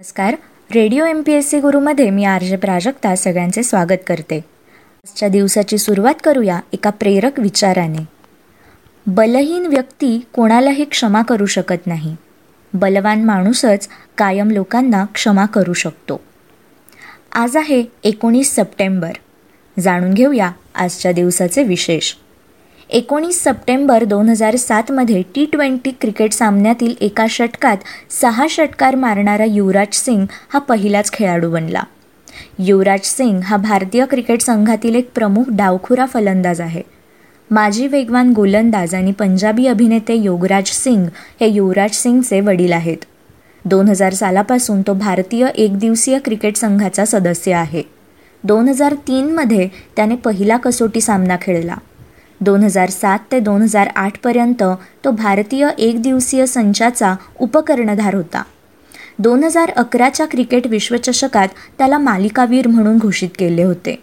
नमस्कार. Radio M P S C गुरुमध्ये मी R J Prajakta सगळ्यांचे स्वागत करते. आजच्या दिवसाची सुरुवात करूया एका प्रेरक विचाराने. बलहीन व्यक्ती कोणालाही क्षमा करू शकत नाही. बलवान माणूसच कायम लोकांना क्षमा करू शकतो. आज आहे एकोणीस सप्टेंबर. जाणून घेऊया आजच्या दिवसाचे विशेष. एकोणीस सप्टेंबर दोन हजार सातमध्ये टी ट्वेंटी क्रिकेट सामन्यातील एका षटकात सहा षटकार मारणारा युवराज सिंग हा पहिलाच खेळाडू बनला. युवराज सिंग हा भारतीय क्रिकेट संघातील एक प्रमुख डावखुरा फलंदाज आहे. माजी वेगवान गोलंदाज आणि पंजाबी अभिनेते योगराज सिंग हे युवराज सिंगचे वडील आहेत. दोन हजार सालापासून तो भारतीय एकदिवसीय क्रिकेट संघाचा सदस्य आहे. दोन हजार तीनमध्ये त्याने पहिला कसोटी सामना खेळला. दोन हजार सात ते दोन हजार आठपर्यंत तो भारतीय एकदिवसीय संचाचा उपकर्णधार होता. दोन हजार अकराच्या क्रिकेट विश्वचषकात त्याला मालिकावीर म्हणून घोषित केले होते.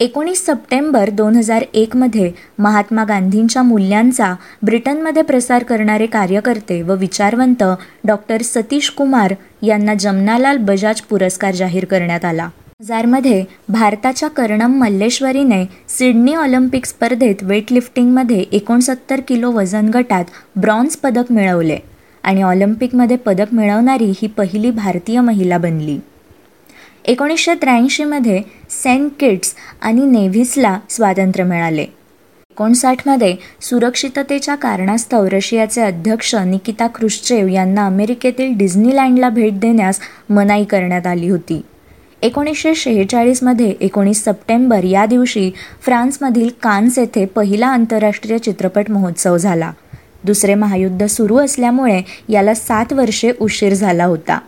एकोणीस सप्टेंबर दोन हजार एकमध्ये महात्मा गांधींच्या मूल्यांचा ब्रिटनमध्ये प्रसार करणारे कार्यकर्ते व विचारवंत डॉक्टर सतीश कुमार यांना जमनालाल बजाज पुरस्कार जाहीर करण्यात आला. हजारमध्ये भारताच्या कर्णम मल्लेश्वरीने सिडनी ऑलिम्पिक स्पर्धेत वेटलिफ्टिंगमध्ये एकोणसत्तर किलो वजन गटात ब्रॉन्झ पदक मिळवले आणि ऑलिम्पिकमध्ये पदक मिळवणारी ही पहिली भारतीय महिला बनली. एकोणीसशे त्र्याऐंशीमध्ये सेंट किट्स आणि नेव्हिसला स्वातंत्र्य मिळाले. एकोणसाठमध्ये सुरक्षिततेच्या कारणास्तव रशियाचे अध्यक्ष निकिता क्रुश्चेव यांना अमेरिकेतील डिझनीलँडला भेट देण्यास मनाई करण्यात आली होती. एकोणीसशे शेहेचाळीसमध्ये एकोणीस सप्टेंबर या दिवशी फ्रान्समधील कान्स येथे पहिला आंतरराष्ट्रीय चित्रपट महोत्सव झाला. दुसरे महायुद्ध सुरू असल्यामुळे याला सात वर्षे उशीर झाला होता.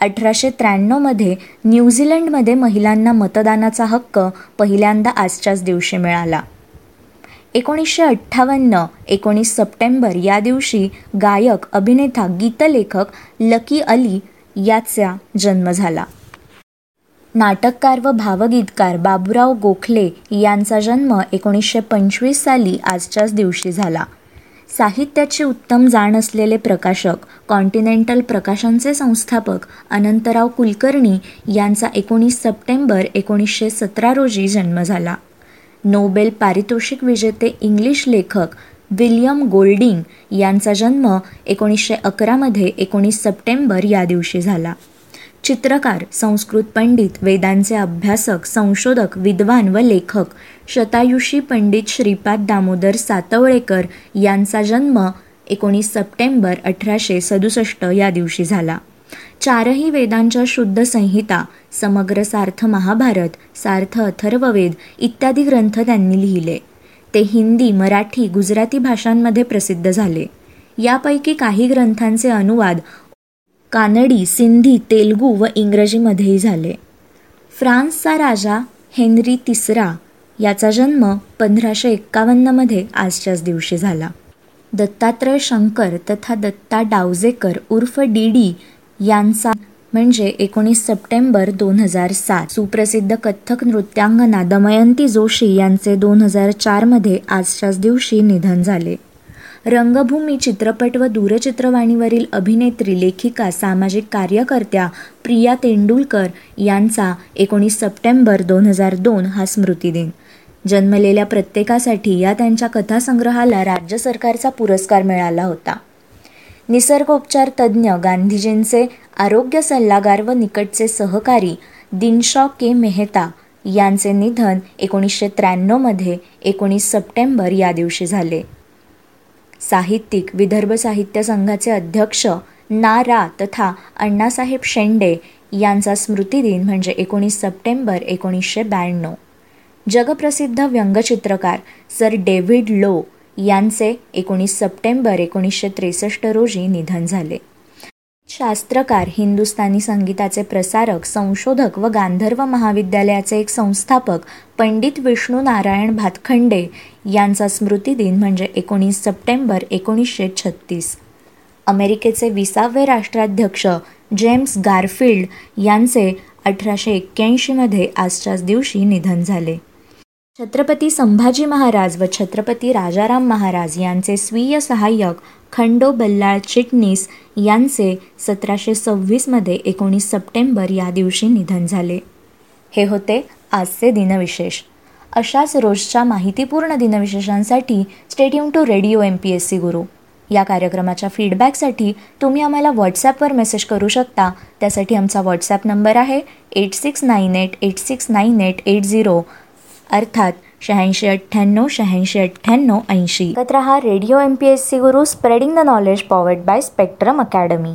अठराशे त्र्याण्णवमध्ये न्यूझीलंडमध्ये महिलांना मतदानाचा हक्क पहिल्यांदा आजच्याच दिवशी मिळाला. एकोणीसशे अठ्ठावन्न एकोणीस सप्टेंबर या दिवशी गायक अभिनेता गीतलेखक लकी अली याचा जन्म झाला. नाटककार व भावगीतकार बाबूराव गोखले यांचा जन्म एकोणीसशे पंचवीस साली आजच्याच दिवशी झाला. साहित्याची उत्तम जाण असलेले प्रकाशक कॉन्टिनेंटल प्रकाशनचे संस्थापक अनंतराव कुलकर्णी यांचा एकोणीस सप्टेंबर एकोणीसशे सतरा रोजी जन्म झाला. नोबेल पारितोषिक विजेते इंग्लिश लेखक विल्यम गोल्डिंग यांचा जन्म एकोणीसशे अकरामध्ये एकोणीस सप्टेंबर या दिवशी झाला. चित्रकार संस्कृत पंडित वेदांचे अभ्यासक संशोधक विद्वान व लेखक शतायुषी पंडित श्रीपाद दामोदर सातवळेकर यांचा जन्म एकोणीस सप्टेंबर अठराशे सदुसष्ट या दिवशी झाला. चारही वेदांच्या शुद्ध संहिता समग्र सार्थ महाभारत सार्थ अथर्ववेद इत्यादी ग्रंथ त्यांनी लिहिले. ते हिंदी मराठी गुजराती भाषांमध्ये प्रसिद्ध झाले. यापैकी काही ग्रंथांचे अनुवाद कानडी सिंधी तेलगू व इंग्रजीमध्येही झाले. फ्रान्सचा राजा हेनरी तिसरा याचा जन्म पंधराशे एक्कावन्नमध्ये आजच्याच दिवशी झाला. दत्तात्रय शंकर तथा दत्ता डावजेकर उर्फ डी डी यांचा म्हणजे एकोणीस सप्टेंबर दोन हजार सात. सुप्रसिद्ध कथ्थक नृत्यांगना दमयंती जोशी यांचे दोन हजार चारमध्ये आजच्याच दिवशी निधन झाले. रंगभूमी चित्रपट व दूरचित्रवाणीवरील अभिनेत्री लेखिका सामाजिक कार्यकर्त्या प्रिया तेंडुलकर यांचा एकोणीस सप्टेंबर दोन हजार दोन हा स्मृतिदिन जन्मलेल्या प्रत्येकासाठी या त्यांच्या कथासंग्रहाला राज्य सरकारचा पुरस्कार मिळाला होता. निसर्गोपचार तज्ज्ञ गांधीजींचे आरोग्य सल्लागार व निकटचे सहकारी दिनशॉ के मेहता यांचे निधन एकोणीसशे त्र्याण्णवमध्ये एकोणीस सप्टेंबर या दिवशी झाले. साहित्यिक विदर्भ साहित्य संघाचे अध्यक्ष ना रा तथा अण्णासाहेब शेंडे यांचा स्मृतिदिन म्हणजे एकोणीस सप्टेंबर एकोणीसशे ब्याण्णव. जगप्रसिद्ध व्यंगचित्रकार सर डेव्हिड लो यांचे एकोणीस सप्टेंबर एकोणीसशे त्रेसष्ट रोजी निधन झाले. शास्त्रकार हिंदुस्थानी संगीताचे प्रसारक संशोधक व गांधर्व महाविद्यालयाचे एक संस्थापक पंडित विष्णू नारायण भातखंडे यांचा स्मृतिदिन म्हणजे एकोणीस सप्टेंबर एकोणीसशे छत्तीस. अमेरिकेचे विसावे राष्ट्राध्यक्ष जेम्स गारफिल्ड यांचे अठराशे एक्क्याऐंशीमध्ये आजच्याच दिवशी निधन झाले. छत्रपती संभाजी महाराज व छत्रपती राजाराम महाराज यांचे स्वीय सहाय्यक खंडो बल्लाळ चिटणीस यांचे सतराशे सव्वीसमध्ये एकोणीस सप्टेंबर या दिवशी निधन झाले. हे होते आजचे दिनविशेष. अशाच रोजच्या माहितीपूर्ण दिनविशेषांसाठी stay tuned to radio M P S C Guru. या कार्यक्रमाच्या फीडबॅकसाठी तुम्ही आम्हाला व्हॉट्सॲपवर मेसेज करू शकता. त्यासाठी आमचा व्हॉट्सॲप नंबर आहे eight six nine eight eight six nine eight eight zero अर्थात शहाऐंशी अठ्ठ्याण्णव शहाऐंशी अठ्ठ्याण्णव ऐंशी. एकत्र हा radio M P S C Guru spreading the knowledge powered by Spectrum Academy